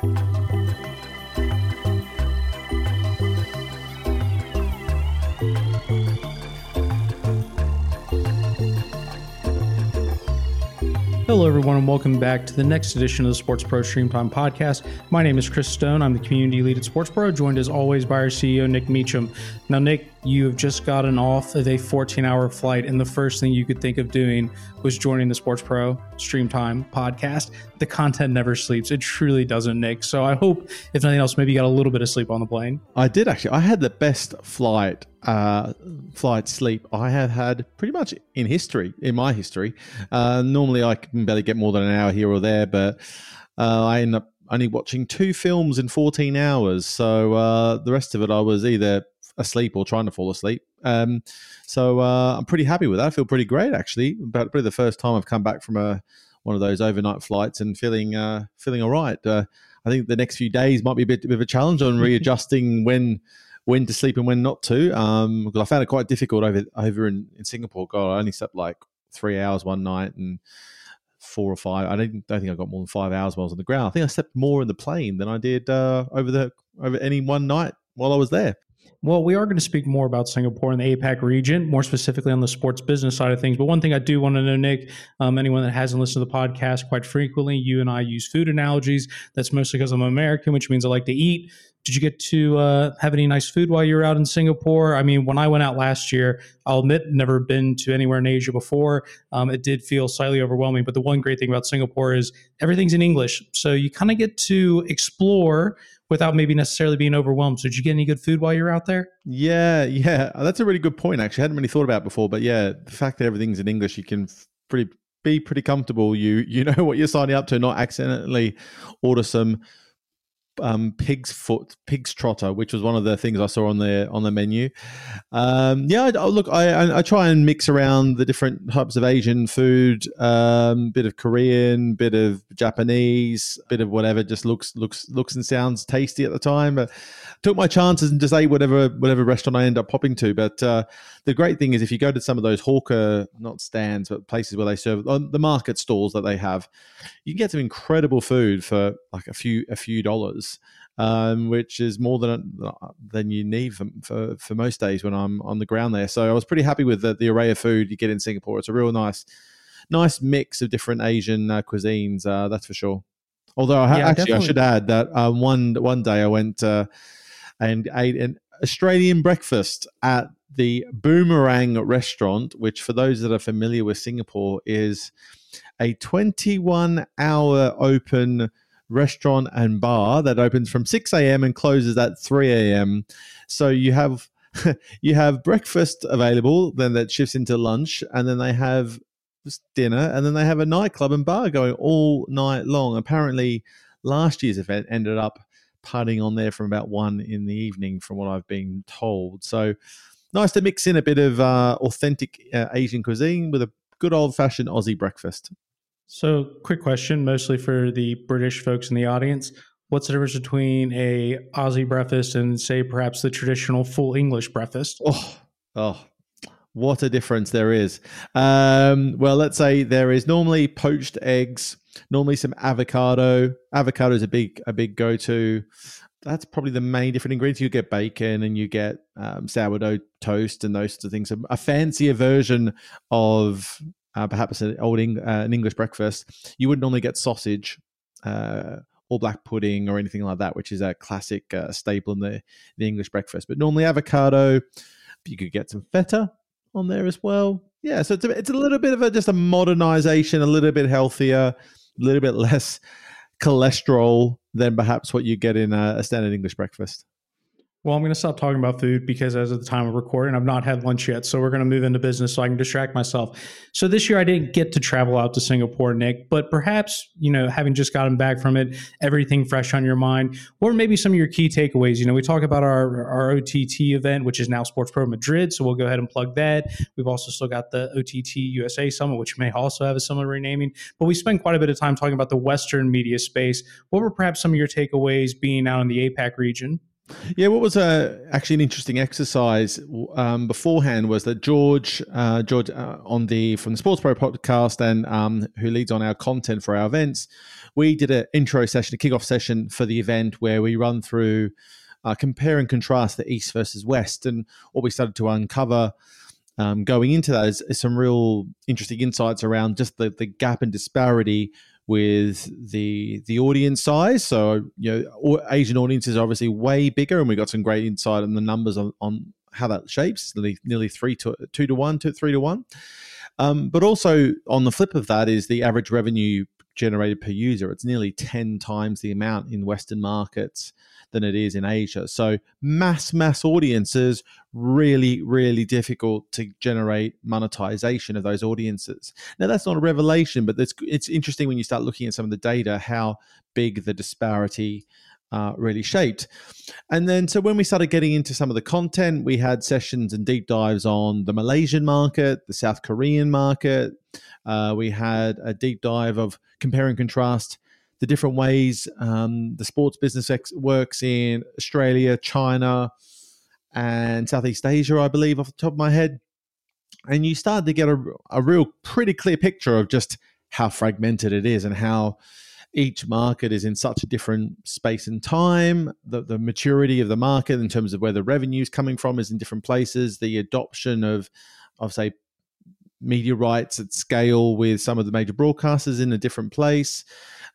Hello, everyone, and welcome back to the next edition of the Sports Pro Stream Time podcast. My name is Chris Stone. I'm the community lead at Sports Pro, joined as always by our CEO, Nick Meacham. Now, Nick, you have just gotten off of a 14 hour flight, and the first thing you could think of doing was joining the Sports Pro Stream Time podcast. The content never sleeps. It truly doesn't, Nick. So I hope, if nothing else, maybe you got a little bit of sleep on the plane. I did actually. I had the best flight uh, flight sleep I have had pretty much in history, in my history. Uh, normally, I can barely get more than an hour here or there, but uh, I end up only watching two films in 14 hours. So uh, the rest of it, I was either asleep or trying to fall asleep. Um, so uh, I'm pretty happy with that. I feel pretty great actually. About probably the first time I've come back from a one of those overnight flights and feeling uh, feeling all right. I think the next few days might be a bit, a bit of a challenge on readjusting when when to sleep and when not to. Um, because I found it quite difficult over over in, in Singapore. God, I only slept like three hours one night and four or five. I don't, don't think I got more than five hours while I was on the ground. I think I slept more in the plane than I did uh, over the over any one night while I was there. Well, we are going to speak more about Singapore and the APAC region, more specifically on the sports business side of things. But one thing I do want to know, Nick, um, anyone that hasn't listened to the podcast quite frequently, you and I use food analogies. That's mostly because I'm American, which means I like to eat. Did you get to uh, have any nice food while you were out in Singapore? I mean, when I went out last year, I'll admit, never been to anywhere in Asia before. Um, it did feel slightly overwhelming. But the one great thing about Singapore is everything's in English. So you kind of get to explore without maybe necessarily being overwhelmed. So did you get any good food while you're out there? Yeah, yeah, uh, that's a really good point. Actually, I hadn't really thought about before, but yeah, the fact that everything's in English, you can pretty be pretty comfortable. You you know what you're signing up to, not accidentally order some um, pig's foot, pig's trotter, which was one of the things I saw on the on the menu. Um, yeah, I, look, I, I try and mix around the different types of Asian food, um, bit of Korean, bit of Japanese, bit of whatever just looks looks looks and sounds tasty at the time. But took my chances and just ate whatever whatever restaurant I end up popping to. But uh, the great thing is if you go to some of those hawker not stands but places where they serve the market stalls that they have, you can get some incredible food for like a few a few dollars. Um, which is more than than you need for, for, for most days when I'm on the ground there. So I was pretty happy with the, the array of food you get in Singapore. It's a real nice nice mix of different Asian uh, cuisines. Uh, that's for sure. Although I, yeah, actually, definitely. I should add that um, one one day I went uh, and ate an Australian breakfast at the Boomerang restaurant, which, for those that are familiar with Singapore, is a 21 hour open restaurant and bar that opens from 6 a.m. and closes at 3 a.m. So you have you have breakfast available, then that shifts into lunch, and then they have dinner, and then they have a nightclub and bar going all night long. Apparently, last year's event ended up partying on there from about one in the evening, from what I've been told. So nice to mix in a bit of uh, authentic uh, Asian cuisine with a good old fashioned Aussie breakfast. So, quick question, mostly for the British folks in the audience. What's the difference between a Aussie breakfast and, say, perhaps the traditional full English breakfast? Oh, oh, what a difference there is. Um, well, let's say there is normally poached eggs, normally some avocado. Avocado is a big a big go to. That's probably the main different ingredients. You get bacon and you get um, sourdough toast and those sorts of things. A fancier version of uh, perhaps an old Eng- uh, an English breakfast. You would normally get sausage. Uh, or black pudding or anything like that, which is a classic uh, staple in the, the English breakfast. But normally avocado, you could get some feta, on there as well. Yeah, so it's a, it's a little bit of a just a modernization, a little bit healthier, a little bit less cholesterol than perhaps what you get in a, a standard English breakfast. Well, I'm going to stop talking about food because as of the time of recording, I've not had lunch yet. So we're going to move into business so I can distract myself. So this year I didn't get to travel out to Singapore, Nick, but perhaps, you know, having just gotten back from it, everything fresh on your mind, or maybe some of your key takeaways. You know, we talk about our, our OTT event, which is now Sports Pro Madrid. So we'll go ahead and plug that. We've also still got the OTT USA Summit, which may also have a similar renaming. But we spent quite a bit of time talking about the Western media space. What were perhaps some of your takeaways being out in the APAC region? Yeah, what was uh, actually an interesting exercise um, beforehand was that George, uh, George uh, on the from the Sports Pro podcast and um, who leads on our content for our events, we did an intro session, a kickoff session for the event where we run through uh, compare and contrast the East versus West, and what we started to uncover. Um, going into that is, is, some real interesting insights around just the, the gap and disparity with the the audience size. So you know, Asian audiences are obviously way bigger, and we got some great insight on the numbers on, on how that shapes nearly, nearly three to two to one to three to one. Um, but also on the flip of that is the average revenue generated per user. It's nearly ten times the amount in Western markets than it is in Asia. So mass mass audiences really really difficult to generate monetization of those audiences. Now that's not a revelation, but it's it's interesting when you start looking at some of the data how big the disparity uh, really shaped. And then, so when we started getting into some of the content, we had sessions and deep dives on the Malaysian market, the South Korean market. Uh, we had a deep dive of compare and contrast the different ways um, the sports business ex- works in Australia, China, and Southeast Asia, I believe, off the top of my head. And you start to get a, a real pretty clear picture of just how fragmented it is and how each market is in such a different space and time. The, the maturity of the market in terms of where the revenue is coming from is in different places. The adoption of, of say, media rights at scale with some of the major broadcasters in a different place.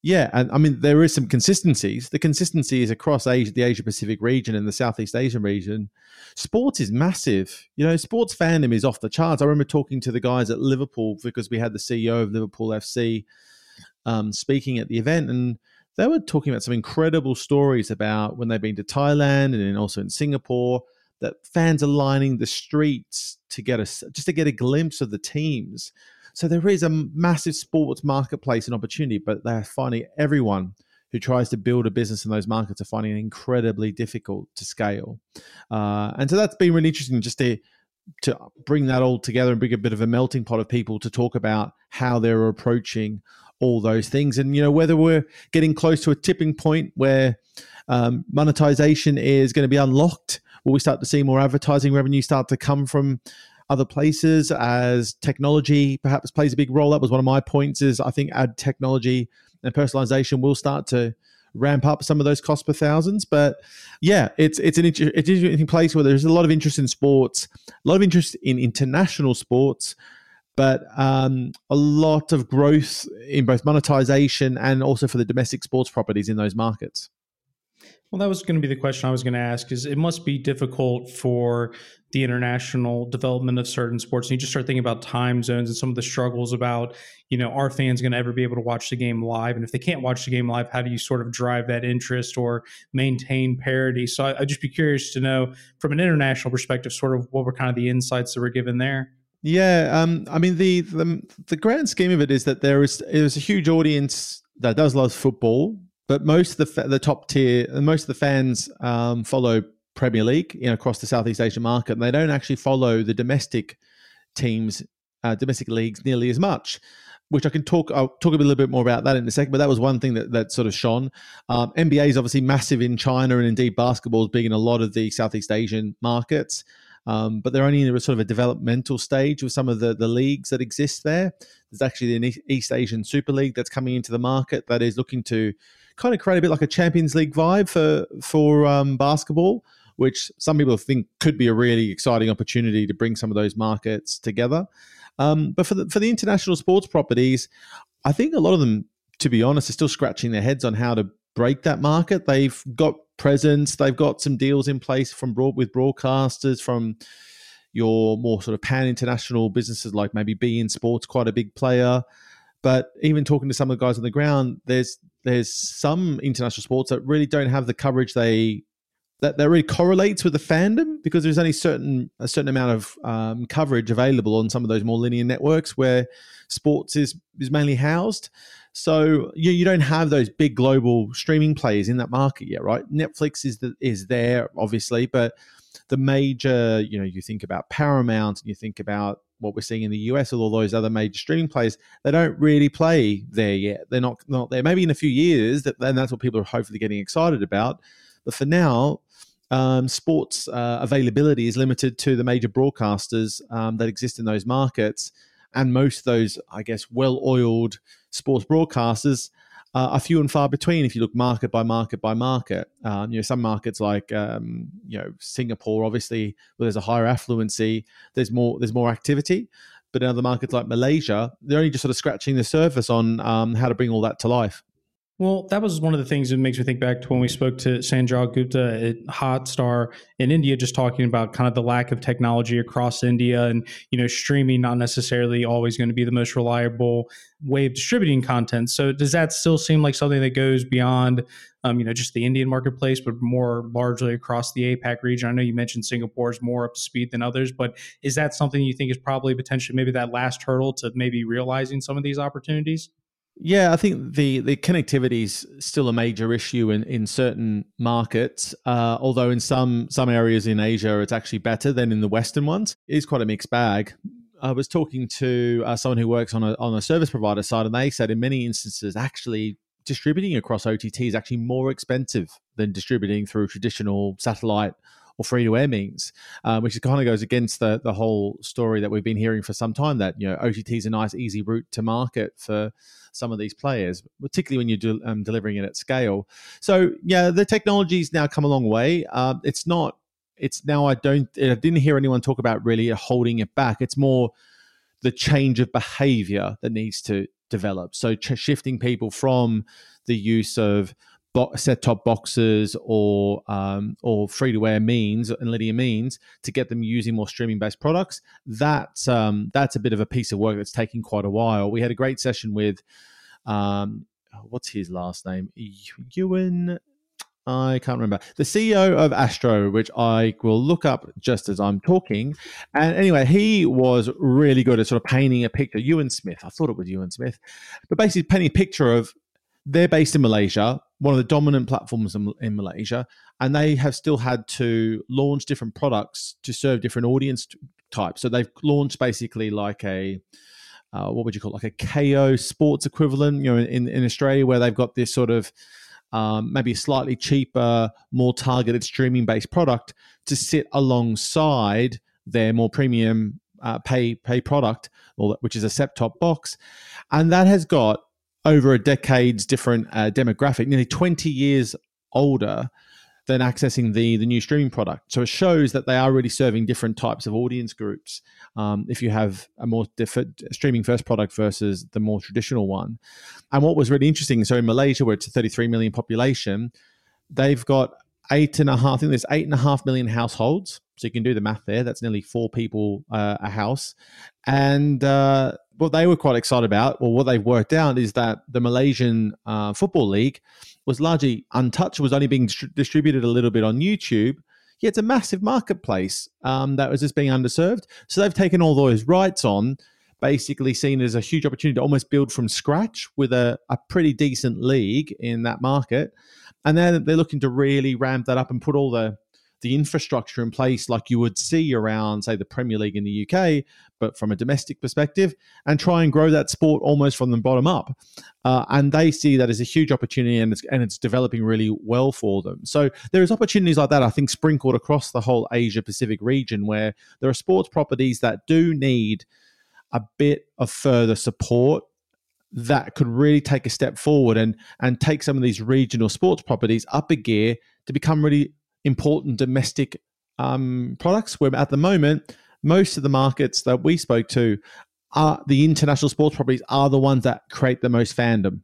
Yeah, and I mean there is some consistencies. The consistency is across Asia, the Asia Pacific region and the Southeast Asian region. Sports is massive. You know, sports fandom is off the charts. I remember talking to the guys at Liverpool because we had the CEO of Liverpool FC um, speaking at the event, and they were talking about some incredible stories about when they've been to Thailand and also in Singapore that fans are lining the streets to get a just to get a glimpse of the teams so there is a massive sports marketplace and opportunity, but they're finding everyone who tries to build a business in those markets are finding it incredibly difficult to scale. Uh, and so that's been really interesting just to to bring that all together and bring a bit of a melting pot of people to talk about how they're approaching all those things and you know whether we're getting close to a tipping point where um, monetization is going to be unlocked will we start to see more advertising revenue start to come from other places as technology perhaps plays a big role. That was one of my points. Is I think ad technology and personalization will start to ramp up some of those cost per thousands. But yeah, it's it's an inter- it's an interesting place where there's a lot of interest in sports, a lot of interest in international sports, but um, a lot of growth in both monetization and also for the domestic sports properties in those markets. Well, that was going to be the question I was going to ask. Is it must be difficult for the international development of certain sports, and you just start thinking about time zones and some of the struggles about, you know, are fans going to ever be able to watch the game live? And if they can't watch the game live, how do you sort of drive that interest or maintain parity? So I, would just be curious to know, from an international perspective, sort of what were kind of the insights that were given there. Yeah, um, I mean the, the the grand scheme of it is that there is there's a huge audience that does love football, but most of the the top tier, most of the fans um, follow Premier League you know, across the Southeast Asian market, and they don't actually follow the domestic teams, uh, domestic leagues nearly as much. Which I can talk. I'll talk a little bit more about that in a second. But that was one thing that, that sort of shone. Um, NBA is obviously massive in China, and indeed basketball is big in a lot of the Southeast Asian markets. Um, but they're only in a sort of a developmental stage with some of the, the leagues that exist there. There's actually an East Asian Super League that's coming into the market that is looking to kind of create a bit like a Champions League vibe for for um, basketball, which some people think could be a really exciting opportunity to bring some of those markets together. Um, but for the for the international sports properties, I think a lot of them, to be honest, are still scratching their heads on how to break that market. They've got presence, they've got some deals in place from broad with broadcasters from your more sort of pan international businesses like maybe beIN Sports, quite a big player. But even talking to some of the guys on the ground, there's there's some international sports that really don't have the coverage they that, that really correlates with the fandom because there's only certain a certain amount of um, coverage available on some of those more linear networks where sports is is mainly housed. So you, you don't have those big global streaming players in that market yet, right? Netflix is the, is there obviously, but the major, you know, you think about Paramount and you think about what we're seeing in the US with all those other major streaming players, they don't really play there yet. They're not not there. Maybe in a few years, that then that's what people are hopefully getting excited about. But for now, um, sports uh, availability is limited to the major broadcasters um, that exist in those markets. And most of those, I guess, well oiled sports broadcasters uh, are few and far between if you look market by market by market. Um, you know, some markets like um, you know Singapore, obviously, where there's a higher affluency, there's more there's more activity. But in other markets like Malaysia, they're only just sort of scratching the surface on um, how to bring all that to life. Well, that was one of the things that makes me think back to when we spoke to Sanjog Gupta at Hotstar in India, just talking about kind of the lack of technology across India and, you know, streaming not necessarily always going to be the most reliable way of distributing content. So does that still seem like something that goes beyond, um, you know, just the Indian marketplace, but more largely across the APAC region? I know you mentioned Singapore is more up to speed than others, but is that something you think is probably potentially maybe that last hurdle to maybe realizing some of these opportunities? Yeah, I think the the connectivity is still a major issue in, in certain markets. Uh, although in some some areas in Asia, it's actually better than in the Western ones. It is quite a mixed bag. I was talking to uh, someone who works on a on a service provider side, and they said in many instances, actually distributing across OTT is actually more expensive than distributing through traditional satellite or free to air means, um, which kind of goes against the the whole story that we've been hearing for some time that you know OTT is a nice easy route to market for some of these players, particularly when you're de- um, delivering it at scale. So yeah, the technology's now come a long way. Uh, it's not. It's now I don't. I didn't hear anyone talk about really holding it back. It's more the change of behavior that needs to develop. So ch- shifting people from the use of set top boxes or um, or free to air means and linear means to get them using more streaming based products. That's um, that's a bit of a piece of work that's taking quite a while. We had a great session with um, what's his last name, Euan. I can't remember the CEO of Astro, which I will look up just as I'm talking. And anyway, he was really good at sort of painting a picture. Euan Smith, I thought it was Euan Smith, but basically painting a picture of they're based in Malaysia, one of the dominant platforms in, in, Malaysia, and they have still had to launch different products to serve different audience types. So they've launched basically like a uh, what would you call it? like a Kayo sports equivalent, you know, in, in Australia where they've got this sort of um, maybe slightly cheaper, more targeted streaming based product to sit alongside their more premium uh, pay pay product, which is a set top box, and that has got over a decade's different uh, demographic, nearly 20 years older than accessing the the new streaming product. So it shows that they are really serving different types of audience groups. Um, if you have a more different streaming first product versus the more traditional one, and what was really interesting, so in Malaysia, where it's a 33 million population, they've got eight and a half. I think there's eight and a half million households. So you can do the math there. That's nearly four people uh, a house, and uh, what they were quite excited about, or what they've worked out, is that the Malaysian uh, Football League was largely untouched, was only being dist- distributed a little bit on YouTube. Yet it's a massive marketplace um, that was just being underserved. So they've taken all those rights on, basically seen as a huge opportunity to almost build from scratch with a, a pretty decent league in that market. And then they're looking to really ramp that up and put all the the infrastructure in place like you would see around, say, the Premier League in the UK, but from a domestic perspective, and try and grow that sport almost from the bottom up. Uh, and they see that as a huge opportunity, and it's and it's developing really well for them. So there's opportunities like that, I think, sprinkled across the whole Asia Pacific region, where there are sports properties that do need a bit of further support that could really take a step forward and and take some of these regional sports properties up a gear to become really important domestic um, products. Where at the moment, most of the markets that we spoke to are the international sports properties are the ones that create the most fandom.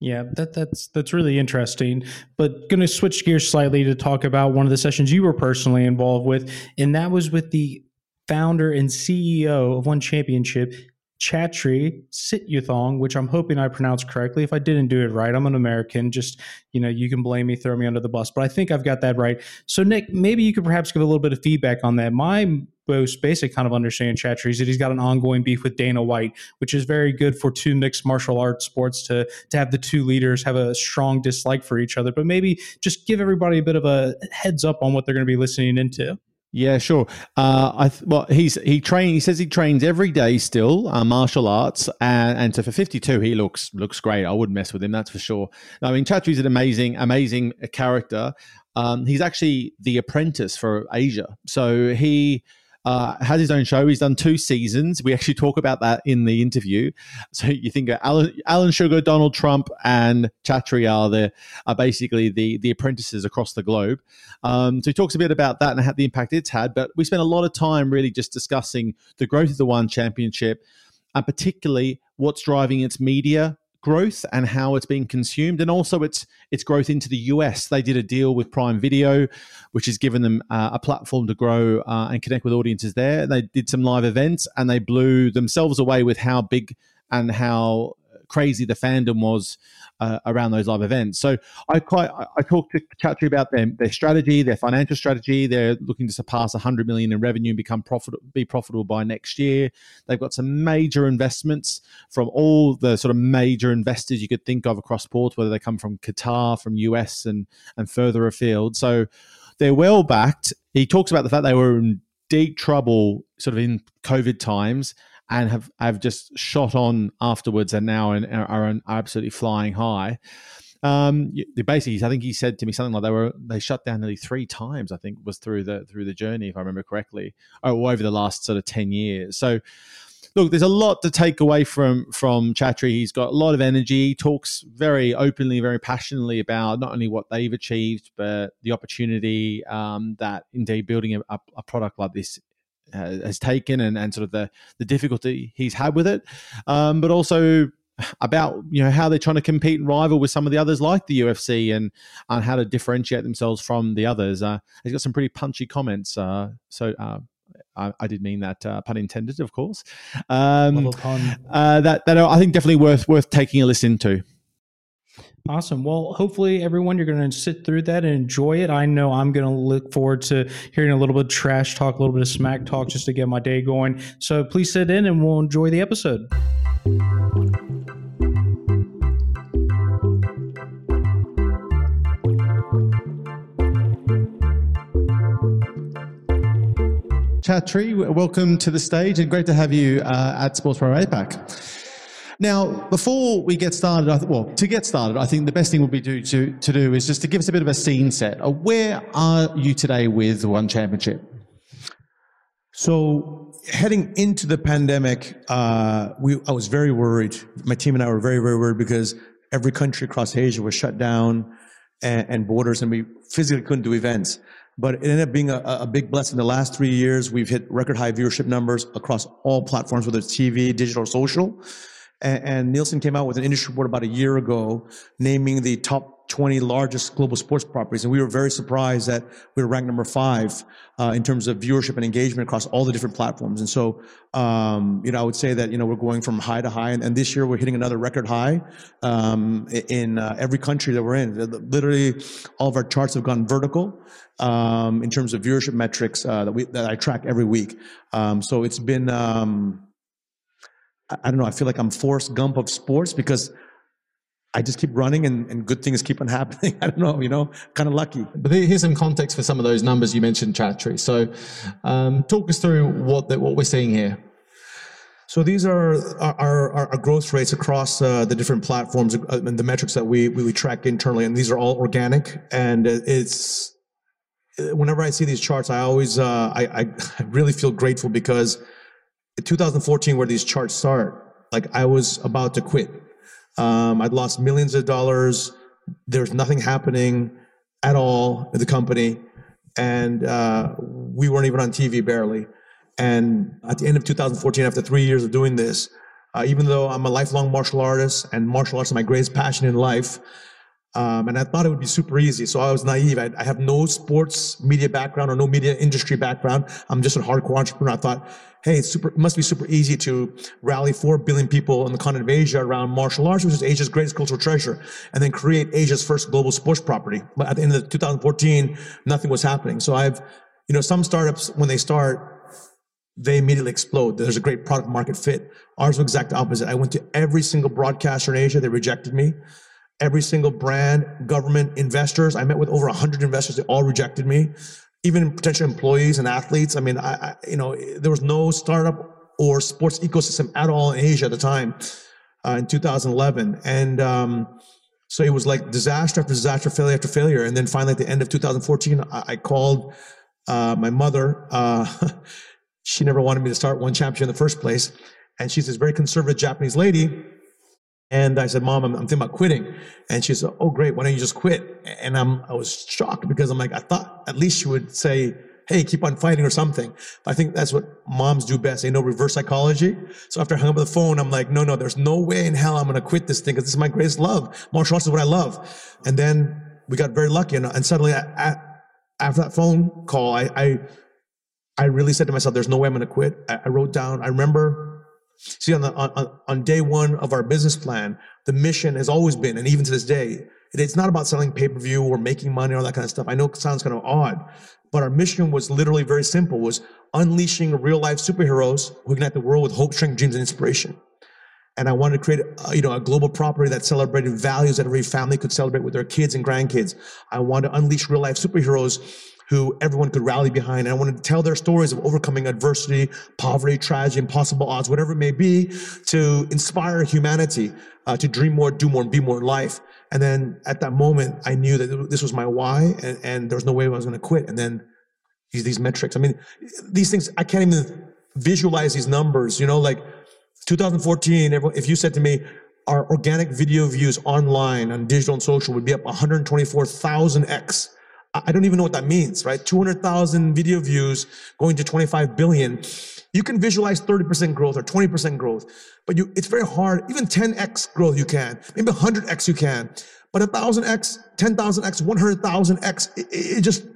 Yeah, that, that's that's really interesting. But going to switch gears slightly to talk about one of the sessions you were personally involved with, and that was with the founder and CEO of One Championship, Chatri Sityodtong, which I'm hoping I pronounced correctly. If I didn't do it right, I'm an American. Just, you know, you can blame me, throw me under the bus, but I think I've got that right. So, Nick, maybe you could perhaps give a little bit of feedback on that. My most basic kind of understanding Chatri is that he's got an ongoing beef with Dana White, which is very good for two mixed martial arts sports to to have the two leaders have a strong dislike for each other. But maybe just give everybody a bit of a heads up on what they're going to be listening into. Yeah, sure. Uh, I th- well, he's he train. He says he trains every day still, uh, martial arts, and, and so for fifty two, he looks looks great. I wouldn't mess with him, that's for sure. I mean, Chatri's an amazing, amazing character. Um, he's actually the apprentice for Asia, so he uh, has his own show. He's done two seasons. We actually talk about that in the interview. So you think Alan, Alan Sugar, Donald Trump, and Chatri are the are basically the the apprentices across the globe. Um, so he talks a bit about that and how the impact it's had. But we spent a lot of time really just discussing the growth of the One Championship, and particularly what's driving its media growth and how it's being consumed, and also its its growth into the US. They did a deal with Prime Video, which has given them uh, a platform to grow uh, and connect with audiences there. They did some live events, and they blew themselves away with how big and how crazy the fandom was uh, around those live events. So I quite I, talked to Chatri about them, their strategy, their financial strategy. They're looking to surpass 100 million in revenue and become profitable, be profitable by next year. They've got some major investments from all the sort of major investors you could think of across sports, whether they come from Qatar, from US, and and further afield. So they're well backed. He talks about the fact they were in deep trouble, sort of in COVID times and have have just shot on afterwards and now are, are absolutely flying high. Um, basically, I think he said to me something like they were they shut down nearly three times. I think was through the through the journey, if I remember correctly, oh, over the last sort of ten years. So, look, there's a lot to take away from from Chatri. He's got a lot of energy. He talks very openly, very passionately about not only what they've achieved, but the opportunity um, that indeed building a, a, product like this has taken and, and sort of the, the difficulty he's had with it, um, but also about you know how they're trying to compete and rival with some of the others like the UFC and and how to differentiate themselves from the others. Uh, he's got some pretty punchy comments. Uh, so. Uh, I, I, did mean that uh, pun intended, of course. Um, uh, that that I think definitely worth worth taking a listen to. Awesome. Well, hopefully, everyone, you're going to sit through that and enjoy it. I know I'm going to look forward to hearing a little bit of trash talk, a little bit of smack talk just to get my day going. So please sit in and we'll enjoy the episode. Chatri, welcome to the stage and great to have you uh, at Sports Pro APAC. Now, before we get started, I th- well, to get started, I think the best thing would be to, to, to do is just to give us a bit of a scene set. Uh, where are you today with One Championship? So heading into the pandemic, uh, we I was very worried. My team and I were very very worried because every country across Asia was shut down and, and borders, and we physically couldn't do events. But it ended up being a, a, big blessing. The last three years, we've hit record high viewership numbers across all platforms, whether it's TV, digital, or social. And, and Nielsen came out with an industry report about a year ago, naming the top 20 largest global sports properties. And we were very surprised that we were ranked number five uh, in terms of viewership and engagement across all the different platforms. And so, um, you know, I would say that, you know, we're going from high to high. And, and this year we're hitting another record high um, in uh, every country that we're in. Literally, all of our charts have gone vertical. Um, in terms of viewership metrics uh, that we that I track every week, um, so it's been um, I don't know, I feel like I'm Forrest Gump of sports because I just keep running and, and good things keep on happening. I don't know, you know, kind of lucky. But here's some context for some of those numbers you mentioned, Chatri. So um, talk us through what, the, what we're seeing here. So these are our, our, our growth rates across uh, the different platforms uh, and the metrics that we, we track internally. And these are all organic. And it's, whenever I see these charts, I always, uh, I, I really feel grateful because – 2014, where these charts start, like I was about to quit. Um, I'd lost millions of dollars. There's nothing happening at all at the company. And uh, we weren't even on TV barely. And at the end of 2014, after three years of doing this, uh, even though I'm a lifelong martial artist and martial arts is my greatest passion in life, um, and I thought it would be super easy. So I was naive. I, I, have no sports media background or no media industry background. I'm just a hardcore entrepreneur. I thought, hey, it's super, it must be super easy to rally 4 billion people on the continent of Asia around martial arts, which is Asia's greatest cultural treasure, and then create Asia's first global sports property. But at the end of 2014, nothing was happening. So I've, you know, some startups, when they start, they immediately explode. There's a great product market fit. Ours was exact opposite. I went to every single broadcaster in Asia. They rejected me every single brand, government, investors. I met with over 100 investors. They all rejected me. Even potential employees and athletes. I mean, I, I, you know, there was no startup or sports ecosystem at all in Asia at the time uh, in 2011, and um, so it was like disaster after disaster, failure after failure, and then finally at the end of 2014, I, I called uh, my mother. Uh, she never wanted me to start one championship in the first place, and she's this very conservative Japanese lady and I said, Mom, I'm, I'm, thinking about quitting. And she said, Oh, great. Why don't you just quit? And I'm, I was shocked because I'm like, I thought at least she would say, Hey, keep on fighting or something. But I think that's what moms do best. They know reverse psychology. So after I hung up the phone, I'm like, no, no, there's no way in hell I'm going to quit this thing because this is my greatest love. Martial arts is what I love. And then we got very lucky. And, and suddenly I, after that phone call, I, I, I really said to myself, there's no way I'm going to quit. I, I wrote down, I remember See, on, the, on, on day one of our business plan, the mission has always been, and even to this day, it's not about selling pay per view or making money or that kind of stuff. I know it sounds kind of odd, but our mission was literally very simple: was unleashing real life superheroes who ignite the world with hope, strength, dreams, and inspiration. And I wanted to create, a, you know, a global property that celebrated values that every family could celebrate with their kids and grandkids. I wanted to unleash real life superheroes who everyone could rally behind. And I wanted to tell their stories of overcoming adversity, poverty, tragedy, impossible odds, whatever it may be, to inspire humanity uh, to dream more, do more, and be more in life. And then at that moment, I knew that this was my why, and, and there was no way I was going to quit. And then these, these metrics. I mean, these things I can't even visualize these numbers. You know, like 2014. If you said to me, our organic video views online on digital and social would be up 124,000x I don't even know what that means, right? 200,000 video views going to 25 billion. You can visualize 30% growth or 20% growth, but you, it's very hard. Even 10x growth you can, maybe 100x you can, but 1,000x, 10,000x, 100,000x, it, it just,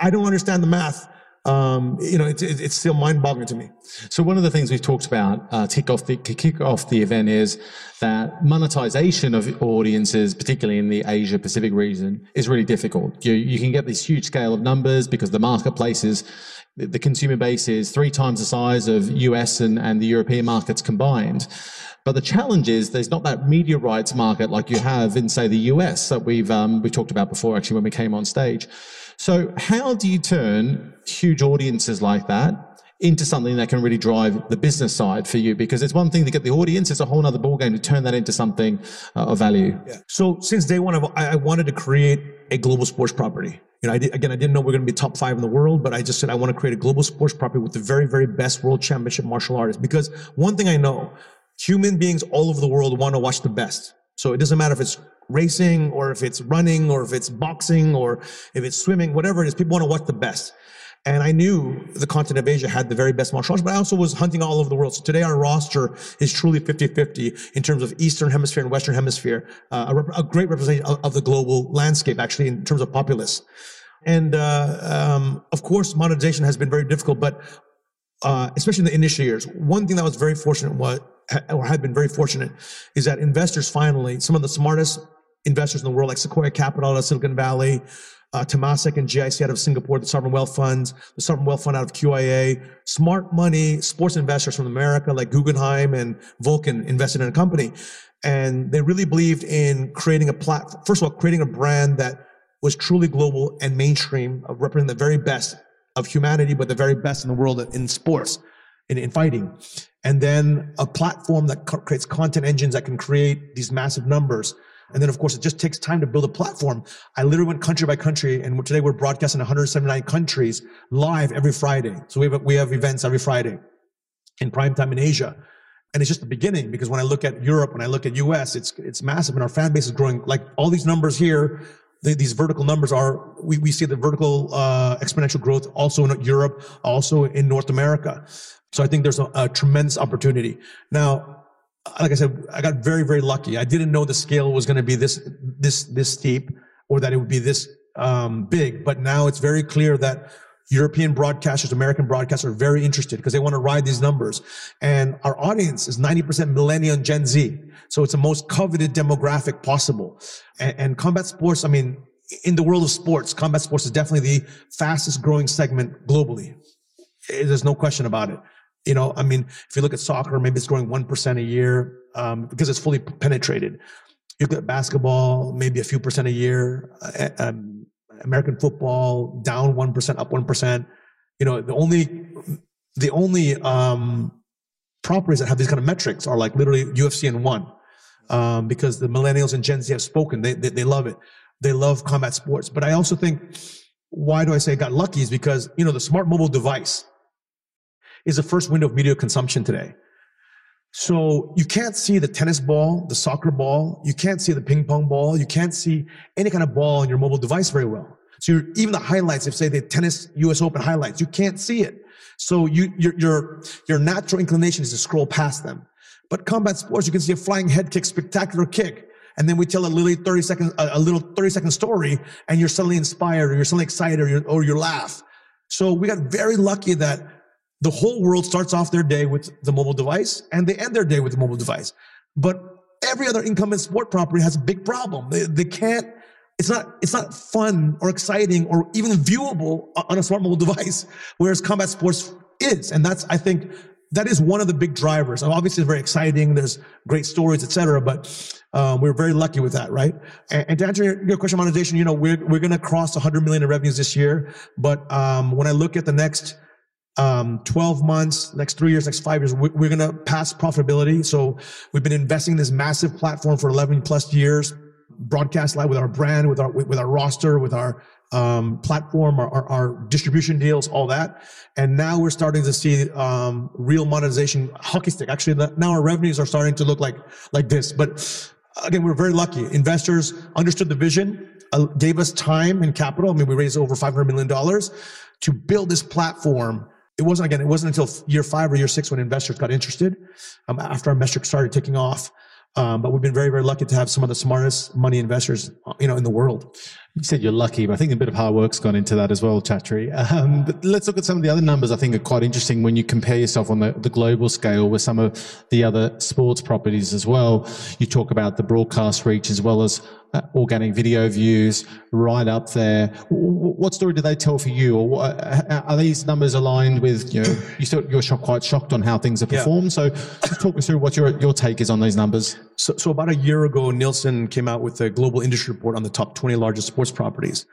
I don't understand the math um, you know, it's, it's still mind-boggling to me. So one of the things we've talked about uh, to kick off the kick off the event is that monetization of audiences, particularly in the Asia Pacific region, is really difficult. You you can get this huge scale of numbers because the marketplace is the consumer base is three times the size of US and, and the European markets combined. But the challenge is there's not that media rights market like you have in, say, the US that we've um, we talked about before, actually, when we came on stage. So, how do you turn huge audiences like that into something that can really drive the business side for you? Because it's one thing to get the audience, it's a whole other ballgame to turn that into something uh, of value. Yeah. So, since day one, I, I wanted to create a global sports property. You know, I did, again, I didn't know we are going to be top five in the world, but I just said I want to create a global sports property with the very, very best world championship martial artists. Because one thing I know, human beings all over the world want to watch the best. So it doesn't matter if it's racing or if it's running or if it's boxing or if it's swimming, whatever it is, people want to watch the best. And I knew the continent of Asia had the very best martial arts, but I also was hunting all over the world. So today our roster is truly 50-50 in terms of Eastern Hemisphere and Western Hemisphere, uh, a, rep- a, great representation of, of, the global landscape, actually, in terms of populace. And uh, um, of course, monetization has been very difficult, but uh, especially in the initial years. One thing that was very fortunate was, or had been very fortunate, is that investors finally, some of the smartest investors in the world, like Sequoia Capital out of Silicon Valley, uh, Temasek and GIC out of Singapore, the Sovereign Wealth Funds, the Sovereign Wealth Fund out of QIA, smart money, sports investors from America like Guggenheim and Vulcan invested in a company. And they really believed in creating a platform, first of all, creating a brand that was truly global and mainstream, of representing the very best of humanity, but the very best in the world in sports, in, in fighting. And then a platform that co- creates content engines that can create these massive numbers and then, of course, it just takes time to build a platform. I literally went country by country, and today we're broadcasting 179 countries live every Friday. So we have, we have events every Friday in prime time in Asia. And it's just the beginning because when I look at Europe, when I look at US, it's, it's massive and our fan base is growing. Like all these numbers here, the, these vertical numbers are, we, we see the vertical uh, exponential growth also in Europe, also in North America. So I think there's a, a tremendous opportunity. Now, like I said, I got very, very lucky. I didn't know the scale was going to be this, this, this steep or that it would be this um, big. But now it's very clear that European broadcasters, American broadcasters are very interested because they want to ride these numbers. And our audience is 90% millennial and Gen Z. So it's the most coveted demographic possible. And, and combat sports, I mean, in the world of sports, combat sports is definitely the fastest growing segment globally. There's no question about it. You know, I mean, if you look at soccer, maybe it's growing 1% a year um, because it's fully penetrated. You look at basketball, maybe a few percent a year. Uh, um, American football down 1%, up 1%. You know, the only, the only, um, properties that have these kind of metrics are like literally UFC and one. Um, because the millennials and Gen Z have spoken. They, they, they love it. They love combat sports. But I also think, why do I say I got lucky is because, you know, the smart mobile device is the first window of media consumption today. So you can't see the tennis ball, the soccer ball, you can't see the ping pong ball, you can't see any kind of ball on your mobile device very well. So even the highlights, if say the tennis US Open highlights, you can't see it. So you, your, your, your natural inclination is to scroll past them. But combat sports, you can see a flying head kick, spectacular kick. And then we tell a little 30 second, a, little 30 second story and you're suddenly inspired or you're suddenly excited or, or you laugh. So we got very lucky that the whole world starts off their day with the mobile device and they end their day with the mobile device. But every other incumbent sport property has a big problem. They, they can't, it's not, it's not fun or exciting or even viewable on a smart mobile device, whereas combat sports is. And that's, I think, that is one of the big drivers. And obviously, it's very exciting. There's great stories, etc. But um, we're very lucky with that, right? And, and to answer your, your, question, monetization, you know, we're we're going to cross 100 million in revenues this year. But um, when I look at the next um, 12 months, next three years, next five years, we, we're going to pass profitability. So we've been investing in this massive platform for 11 plus years, broadcast live with our brand, with our with our roster, with our um, platform, our, our, our, distribution deals, all that. And now we're starting to see um, real monetization, hockey stick. Actually, now our revenues are starting to look like like this. But again, we're very lucky. Investors understood the vision, uh, gave us time and capital. I mean, we raised over five hundred million dollars to build this platform. It wasn't again. It wasn't until year five or year six when investors got interested. Um, after our metrics started taking off. Um, but we've been very, very lucky to have some of the smartest money investors, you know, in the world. You said you're lucky, but I think a bit of hard work's gone into that as well, Chatri. Um, but let's look at some of the other numbers I think are quite interesting when you compare yourself on the, the global scale with some of the other sports properties as well. You talk about the broadcast reach as well as uh, organic video views right up there. What story do they tell for you, or what, uh, are these numbers aligned with you know you still, you're shocked, quite shocked on how things are performed? Yeah. So, just talk us through what your your take is on these numbers. So, so about a year ago, Nielsen came out with a global industry report on the top 20 largest sports properties,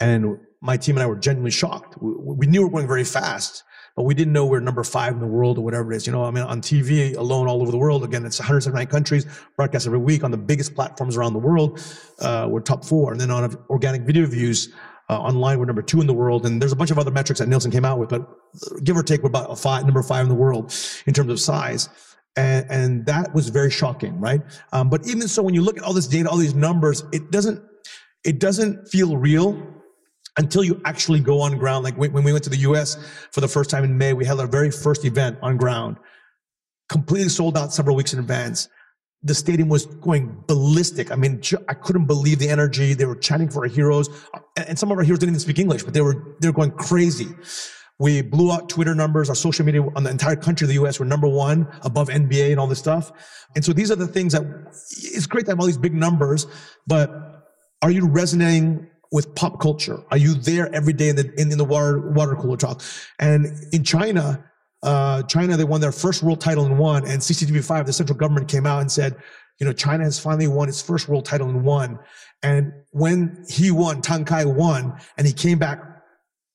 and my team and I were genuinely shocked. We, we knew we were going very fast, but we didn't know we're number five in the world or whatever it is. You know, I mean, on TV alone, all over the world, again, it's 179 countries, broadcast every week on the biggest platforms around the world. Uh, we're top four. And then on organic video views, uh, online, we're number two in the world. And there's a bunch of other metrics that Nielsen came out with, but give or take, we're about five, number five in the world in terms of size. And, and that was very shocking, right? Um, but even so, when you look at all this data, all these numbers, it doesn't, it doesn't feel real until you actually go on ground. Like when we went to the US for the first time in May, we had our very first event on ground, completely sold out several weeks in advance. The stadium was going ballistic. I mean, I couldn't believe the energy. They were chanting for our heroes. And some of our heroes didn't even speak English, but they were, they were going crazy. We blew out Twitter numbers, our social media on the entire country of the US were number one above NBA and all this stuff. And so these are the things that it's great to have all these big numbers, but are you resonating with pop culture? Are you there every day in the in, in the water water cooler talk? And in China, uh, China they won their first world title in one, and CCTV5, the central government came out and said, you know, China has finally won its first world title in one. And when he won, Tang Kai won, and he came back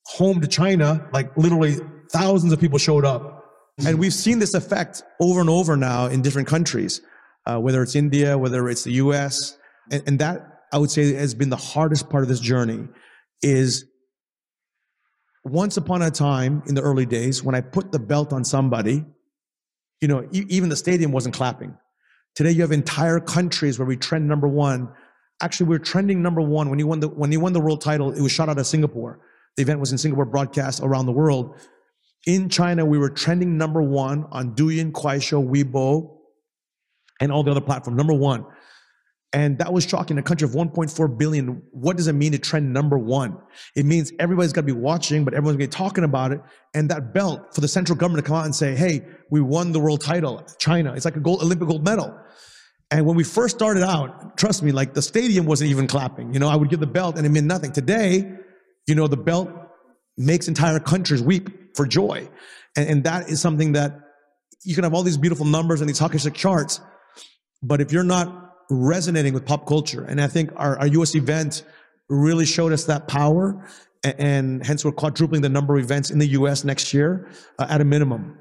home to China, like literally thousands of people showed up. And we've seen this effect over and over now in different countries, uh, whether it's India, whether it's the US, and, and that I would say has been the hardest part of this journey is once upon a time in the early days when I put the belt on somebody, you know, even the stadium wasn't clapping. Today you have entire countries where we trend number one. Actually, we are trending number one when you won the when you won the world title. It was shot out of Singapore. The event was in Singapore, broadcast around the world. In China, we were trending number one on Douyin, Kuaishou, Weibo, and all the other platforms. Number one. And that was shocking. A country of 1.4 billion. What does it mean to trend number one? It means everybody's got to be watching, but everyone's going to be talking about it. And that belt for the central government to come out and say, hey, we won the world title, China. It's like a gold, Olympic gold medal. And when we first started out, trust me, like the stadium wasn't even clapping. You know, I would give the belt and it meant nothing. Today, you know, the belt makes entire countries weep for joy. And, and that is something that you can have all these beautiful numbers and these hockey stick charts. But if you're not resonating with pop culture. And I think our, our US event really showed us that power. And, hence, we're quadrupling the number of events in the US next year uh, at a minimum.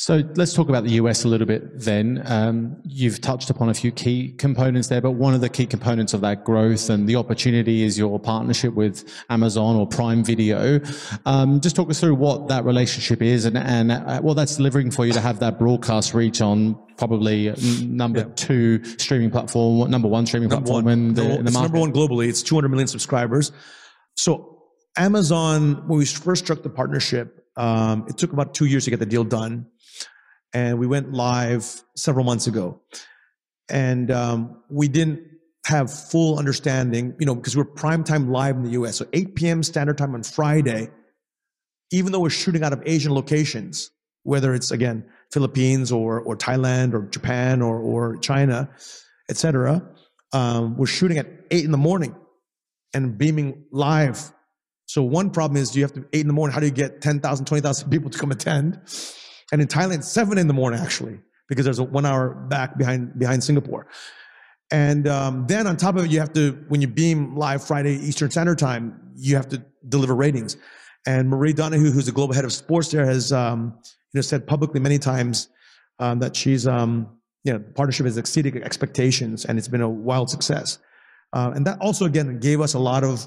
So let's talk about the US a little bit then. Um, you've touched upon a few key components there, but one of the key components of that growth and the opportunity is your partnership with Amazon or Prime Video. Um, just talk us through what that relationship is and, and uh, what that's delivering for you to have that broadcast reach on probably number yeah. two streaming platform, number one streaming number platform one. in the, in the it's number one globally. It's 200 million subscribers. So Amazon, when we first struck the partnership, um, it took about two years to get the deal done and we went live several months ago. And um, we didn't have full understanding, you know, because we're prime time live in the US. So 8 p.m. standard time on Friday, even though we're shooting out of Asian locations, whether it's again Philippines or or Thailand or Japan or or China, etc., um, we're shooting at eight in the morning and beaming live. So one problem is you have to eight in the morning. How do you get 10,000, 20,000 people to come attend? And in Thailand, seven in the morning actually, because there's a one hour back behind behind Singapore. And um, then on top of it, you have to when you beam live Friday Eastern Standard Time, you have to deliver ratings. And Marie Donoghue, who's the global head of sports there, has um, you know said publicly many times um, that she's um, you know the partnership has exceeded expectations and it's been a wild success. Uh, and that also again gave us a lot of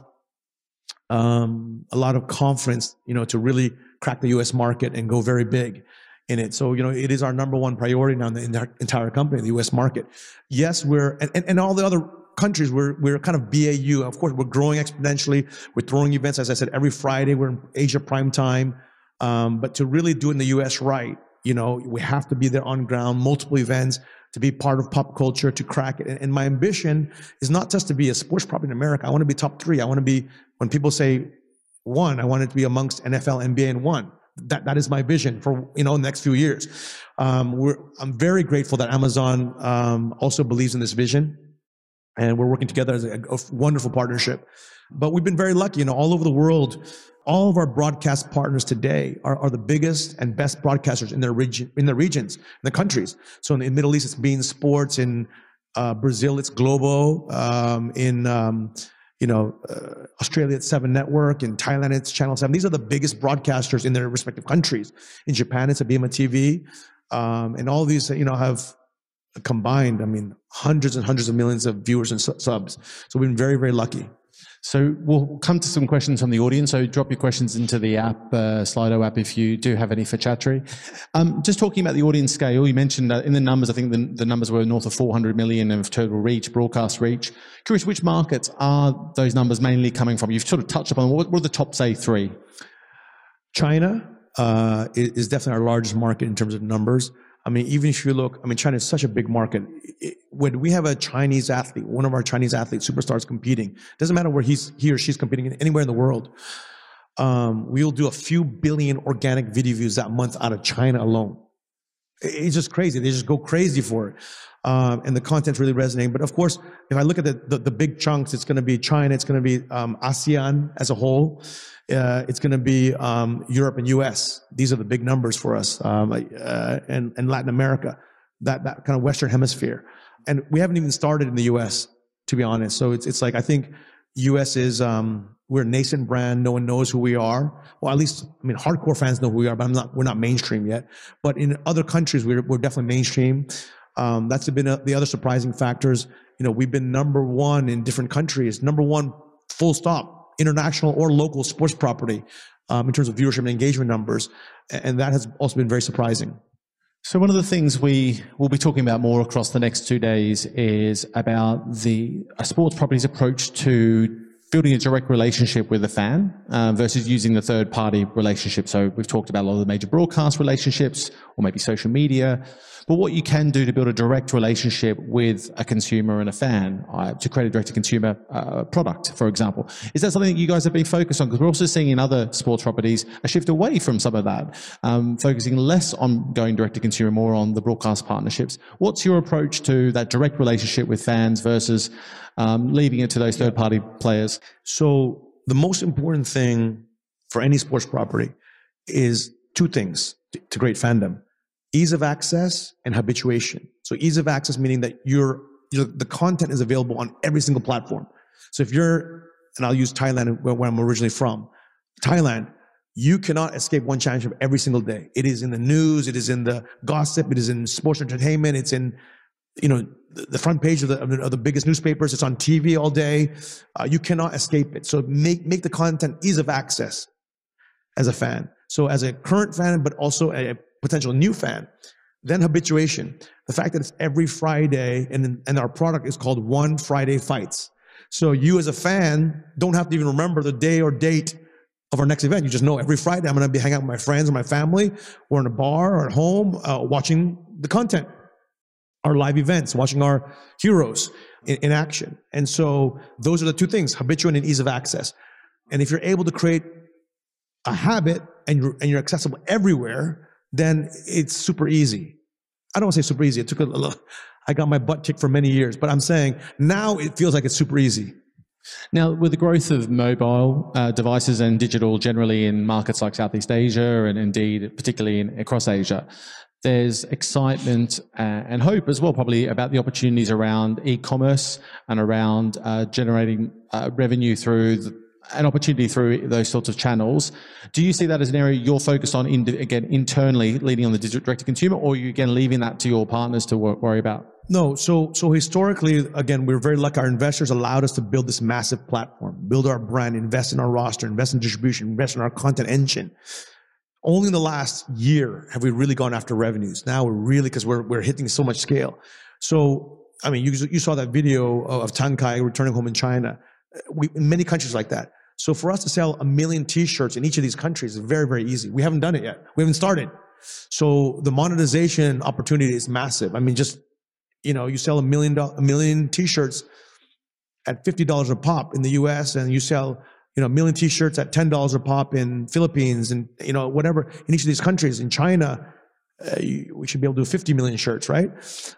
um, a lot of confidence, you know, to really crack the U.S. market and go very big in it. So, you know, it is our number one priority now in the entire company, the US market. Yes, we're, and, and, all the other countries, we're, we're kind of BAU. Of course, we're growing exponentially. We're throwing events, as I said, every Friday. We're in Asia prime time. Um, but to really do it in the US right, you know, we have to be there on ground, multiple events to be part of pop culture, to crack it. And, and my ambition is not just to be a sports property in America. I want to be top three. I want to be, when people say one, I want it to be amongst NFL, NBA, and one that that is my vision for you know the next few years. Um, I'm very grateful that Amazon um, also believes in this vision, and we're working together as a, a, wonderful partnership. But we've been very lucky, you know, all over the world. All of our broadcast partners today are, are the biggest and best broadcasters in their region, in their regions, in the countries. So in the Middle East, it's beIN Sports. In uh, Brazil, it's Globo. Um, in um, you know, uh, Australia it's Seven Network, in Thailand it's Channel Seven. These are the biggest broadcasters in their respective countries. In Japan, it's ABEMA TV, um, and all these, you know, have combined. I mean, hundreds and hundreds of millions of viewers and subs. So we've been very, very lucky. So we'll come to some questions from the audience. So drop your questions into the app, uh, Slido app, if you do have any for Chatri. Um, just talking about the audience scale, you mentioned in the numbers, I think the, the numbers were north of 400 million of total reach, broadcast reach. Curious, which markets are those numbers mainly coming from? You've sort of touched upon what, what are the top, say, three? China uh, is definitely our largest market in terms of numbers. I mean, even if you look, I mean, China is such a big market. It, when we have a Chinese athlete, one of our Chinese athletes, superstars competing, doesn't matter where he's he or she's competing anywhere in the world. Um, we'll do a few billion organic video views that month out of China alone. It's just crazy. They just go crazy for it. Um, and the content's really resonating. But of course, if I look at the, the, the big chunks, it's going to be China, it's going to be um, ASEAN as a whole uh, it's going to be um, Europe and U.S. These are the big numbers for us, um, uh, and, and Latin America, that that kind of Western Hemisphere. And we haven't even started in the U.S. to be honest. So it's it's like I think U.S. is um, we're a nascent brand. No one knows who we are. Well, at least I mean, hardcore fans know who we are, but I'm not. We're not mainstream yet. But in other countries, we're we're definitely mainstream. Um, that's been a, the other surprising factors. You know, we've been number one in different countries. Number one, full stop international or local sports property um, in terms of viewership and engagement numbers. And that has also been very surprising. So one of the things we will be talking about more across the next two days is about the sports property's approach to building a direct relationship with a fan uh, versus using the third party relationship. So we've talked about a lot of the major broadcast relationships or maybe social media. But what you can do to build a direct relationship with a consumer and a fan uh, to create a direct to consumer uh, product, for example. Is that something that you guys have been focused on? Because we're also seeing in other sports properties a shift away from some of that, um, focusing less on going direct to consumer, more on the broadcast partnerships. What's your approach to that direct relationship with fans versus um, leaving it to those third party players? So the most important thing for any sports property is two things to create fandom ease of access and habituation. So ease of access meaning that your, the content is available on every single platform. So if you're and I'll use Thailand where, where I'm originally from. Thailand, you cannot escape one championship every single day. It is in the news, it is in the gossip, it is in sports entertainment, it's in, you know, the, front page of the, of the, biggest newspapers. It's on TV all day. Uh, you cannot escape it. So make make the content ease of access as a fan. So as a current fan, but also a potential new fan, then habituation. The fact that it's every Friday and, and our product is called One Friday Fights. So you as a fan don't have to even remember the day or date of our next event. You just know every Friday I'm going to be hanging out with my friends and my family or in a bar or at home uh, watching the content, our live events, watching our heroes in, in action. And so those are the two things, habituation and ease of access. And if you're able to create a habit and you're, and you're accessible everywhere, then it's super easy. I don't want to say super easy. It took a little, I got my butt kicked for many years, but I'm saying now it feels like it's super easy. Now, with the growth of mobile uh, devices and digital generally in markets like Southeast Asia and indeed particularly in, across Asia, there's excitement uh, and hope as well, probably about the opportunities around e-commerce and around uh, generating uh, revenue through the, an opportunity through those sorts of channels. Do you see that as an area you're focused on, in, again, internally leading on the digital direct to consumer, or are you again leaving that to your partners to worry about? No, so so historically, again, we're very lucky. Our investors allowed us to build this massive platform, build our brand, invest in our roster, invest in distribution, invest in our content engine. Only in the last year have we really gone after revenues. Now we're really because we're we're hitting so much scale. So I mean, you you saw that video of Tang Kai returning home in China we, in many countries like that. So for us to sell a million t-shirts in each of these countries is very, very easy. We haven't done it yet. We haven't started. So the monetization opportunity is massive. I mean, just, you know, you sell a million, a million t-shirts at $50 a pop in the US and you sell, you know, a million t-shirts at $10 a pop in Philippines and, you know, whatever in each of these countries. In China, uh, we should be able to do 50 million shirts, right?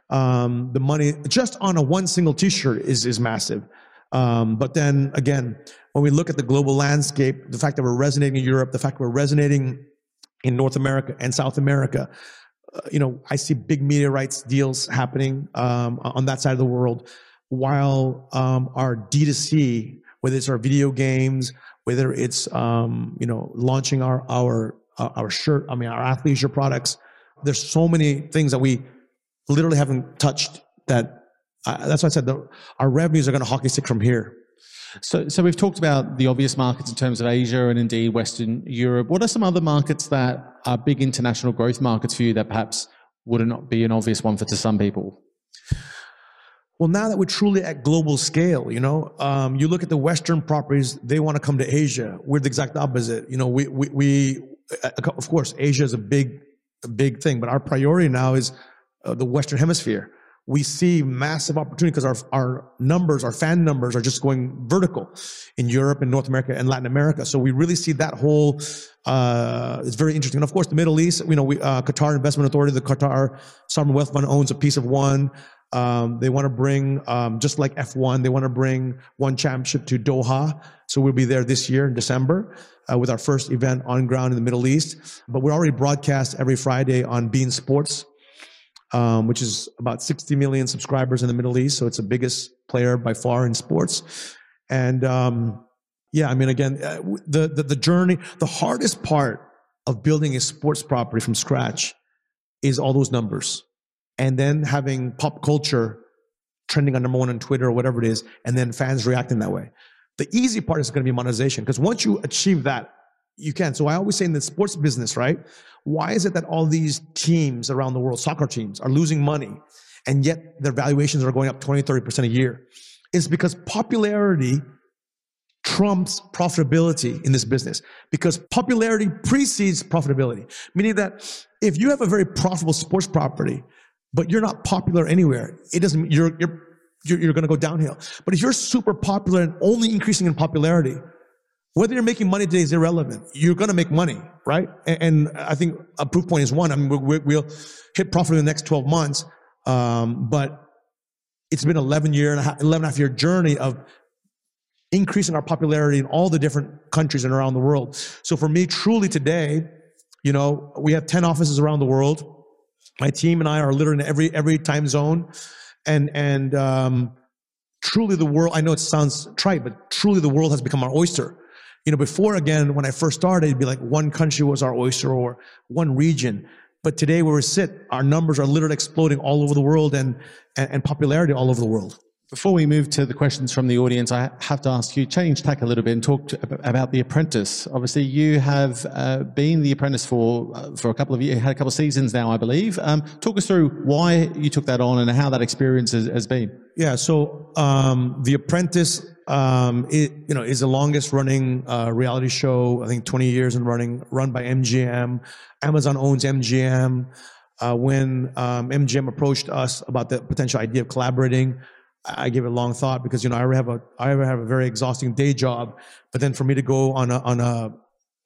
Um, the money just on a one single t-shirt is, is massive. Um, but then again, when we look at the global landscape, the fact that we're resonating in Europe, the fact we're resonating in North America and South America, uh, you know, I see big media rights deals happening um, on that side of the world, while um, our D2C, whether it's our video games, whether it's um, you know launching our our uh, our shirt, I mean our athleisure products, there's so many things that we literally haven't touched that that's why I said the, our revenues are going to hockey stick from here. So, so we've talked about the obvious markets in terms of Asia and indeed Western Europe. What are some other markets that are big international growth markets for you that perhaps would not be an obvious one for to some people? Well, now that we're truly at global scale, you know, um, you look at the Western properties, they want to come to Asia. We're the exact opposite. You know, we, we, we of course, Asia is a big, a big thing, but our priority now is uh, the Western hemisphere we see massive opportunity because our, our numbers, our fan numbers are just going vertical in Europe and North America and Latin America. So we really see that whole, uh, it's very interesting. And of course, the Middle East, you know, we, uh, Qatar Investment Authority, the Qatar Sovereign Wealth Fund owns a piece of one. Um, they want to bring, um, just like F1, they want to bring one championship to Doha. So we'll be there this year in December. Uh, with our first event on ground in the Middle East. But we're already broadcast every Friday on beIN Sports um, which is about 60 million subscribers in the Middle East. So it's the biggest player by far in sports. And um, yeah, I mean, again, uh, the, the, the journey, the hardest part of building a sports property from scratch is all those numbers, and then having pop culture trending on number one on Twitter or whatever it is, and then fans reacting that way. The easy part is going to be monetization because once you achieve that, you can. So I always say in the sports business, right? Why is it that all these teams around the world, soccer teams, are losing money and yet their valuations are going up 20, 30% a year? It's because popularity trumps profitability in this business because popularity precedes profitability. Meaning that if you have a very profitable sports property, but you're not popular anywhere, it doesn't, you're, you're, you're, you're going to go downhill. But if you're super popular and only increasing in popularity, whether you're making money today is irrelevant. You're going to make money, right? And, and, I think a proof point is one. I mean, we, will hit profit in the next 12 months. Um, but it's been 11 year and a half, 11 and a half year journey of increasing our popularity in all the different countries and around the world. So for me, truly today, you know, we have 10 offices around the world. My team and I are literally in every, every time zone. And, and, um, truly the world, I know it sounds trite, but truly the world has become our oyster. You know, before again, when I first started, it'd be like one country was our oyster or one region. But today where we sit, our numbers are literally exploding all over the world and, and, and popularity all over the world. Before we move to the questions from the audience, I have to ask you, change tack a little bit and talk to, about The Apprentice. Obviously, you have uh, been The Apprentice for uh, for a couple of years, had a couple of seasons now, I believe. Um, talk us through why you took that on and how that experience has, has been. Yeah, so um, The Apprentice, um, it, you know, is the longest running uh, reality show. I think 20 years in running, run by MGM. Amazon owns MGM. Uh, when um, MGM approached us about the potential idea of collaborating, I gave it a long thought because you know I have a I have a very exhausting day job, but then for me to go on a on a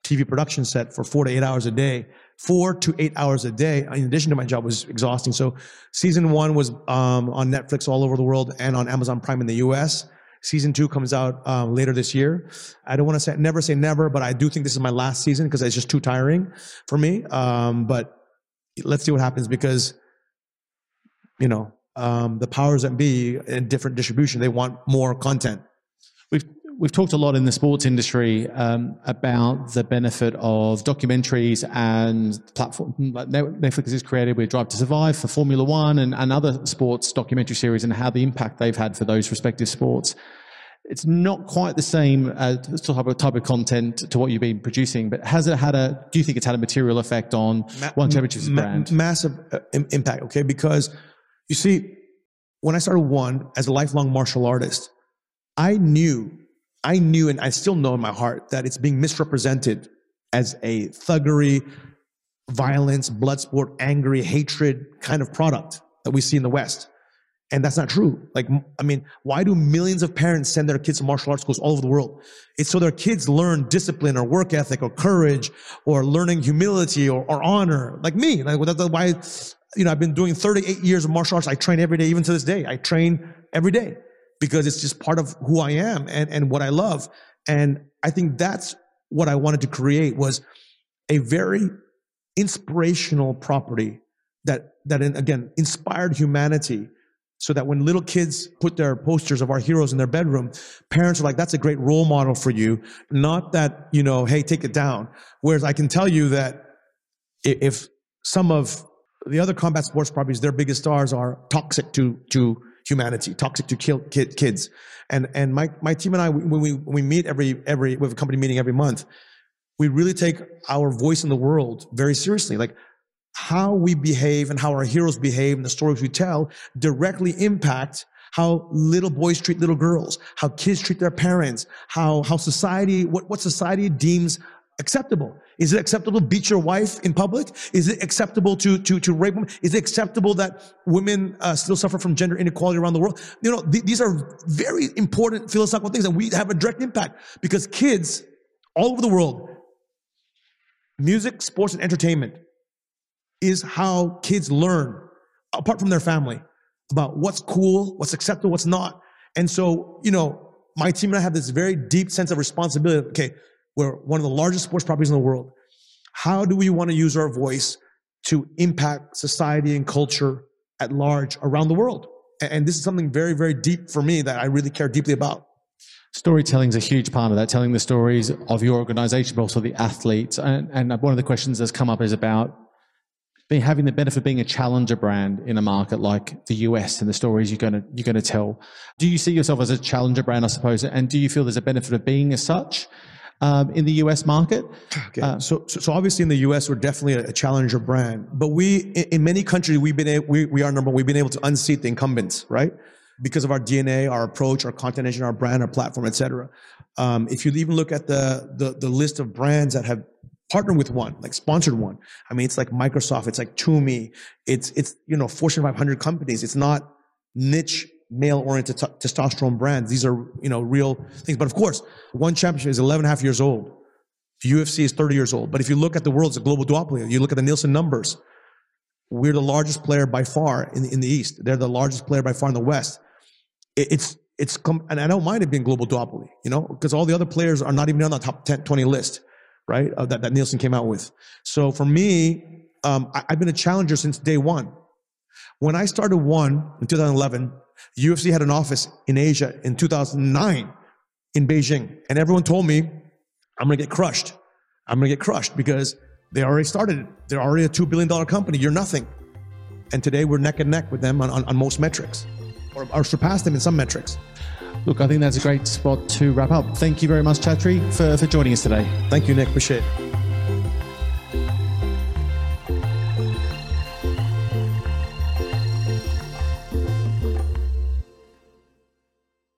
TV production set for four to eight hours a day, four to eight hours a day, in addition to my job, was exhausting. So season one was um, on Netflix all over the world and on Amazon Prime in the U.S. Season two comes out um, later this year. I don't want to say never say never, but I do think this is my last season because it's just too tiring for me. Um, but let's see what happens because you know um, the powers that be in different distribution. They want more content. We've we've talked a lot in the sports industry um, about the benefit of documentaries and platform like Netflix has created with Drive to Survive for Formula One and, and other sports documentary series and how the impact they've had for those respective sports. It's not quite the same uh, type of type of content to what you've been producing, but has it had a? Do you think it's had a material effect on Ma- One Championships ma- brand? Massive uh, impact. Okay, because you see, when I started one as a lifelong martial artist, I knew, I knew, and I still know in my heart that it's being misrepresented as a thuggery, violence, blood sport, angry, hatred kind of product that we see in the West. And that's not true. Like, I mean, why do millions of parents send their kids to martial arts schools all over the world? It's so their kids learn discipline or work ethic or courage or learning humility or, or honor. Like me, like that's why you know, I've been doing 38 years of martial arts. I train every day, even to this day. I train every day because it's just part of who I am and, and what I love. And I think that's what I wanted to create was a very inspirational property that, that again, inspired humanity so that when little kids put their posters of our heroes in their bedroom, parents are like, that's a great role model for you. Not that, you know, hey, take it down. Whereas I can tell you that if some of the other combat sports properties, their biggest stars are toxic to to humanity, toxic to kill kid, kids. And and my my team and I, when we when we meet every every we have a company meeting every month, we really take our voice in the world very seriously. Like how we behave and how our heroes behave and the stories we tell directly impact how little boys treat little girls, how kids treat their parents, how how society what what society deems acceptable? Is it acceptable to beat your wife in public? Is it acceptable to, to, to rape women? Is it acceptable that women uh, still suffer from gender inequality around the world? You know, th- these are very important philosophical things and we have a direct impact because kids all over the world, music, sports, and entertainment is how kids learn apart from their family about what's cool, what's acceptable, what's not. And so, you know, my team and I have this very deep sense of responsibility. Okay, we're one of the largest sports properties in the world. How do we want to use our voice to impact society and culture at large around the world? And this is something very, very deep for me that I really care deeply about. Storytelling is a huge part of that, telling the stories of your organization, but also the athletes. And, and one of the questions that's come up is about having the benefit of being a challenger brand in a market like the US and the stories you're going to you're going to tell. Do you see yourself as a challenger brand, I suppose? And do you feel there's a benefit of being as such? Um, in the US market. Okay. Uh, so, so obviously in the US, we're definitely a, a challenger brand, but we, in, in, many countries, we've been, able, we, we are number one, we've been able to unseat the incumbents, right? Because of our DNA, our approach, our content engine, our brand, our platform, etc. Um, if you even look at the, the, the list of brands that have partnered with one, like sponsored one. I mean, it's like Microsoft, it's like Tumi, it's, it's, you know, Fortune 500 companies. It's not niche male-oriented t- testosterone brands. These are, you know, real things. But of course, one championship is 11 and a half years old. UFC is 30 years old. But if you look at the world, it's a global duopoly. You look at the Nielsen numbers. We're the largest player by far in, in the East. They're the largest player by far in the West. It, it's, it's, com- and I don't mind it being global duopoly, you know, because all the other players are not even on the top 10, 20 list, right? Uh, that, that Nielsen came out with. So for me, um, I, I've been a challenger since day one. When I started one in 2011, UFC had an office in Asia in 2009 in Beijing, and everyone told me, I'm going to get crushed. I'm going to get crushed because they already started it. They're already a $2 billion company. You're nothing. And today we're neck and neck with them on, on, on most metrics or, or surpass them in some metrics. Look, I think that's a great spot to wrap up. Thank you very much, Chatri, for, for joining us today. Thank you, Nick. Appreciate it.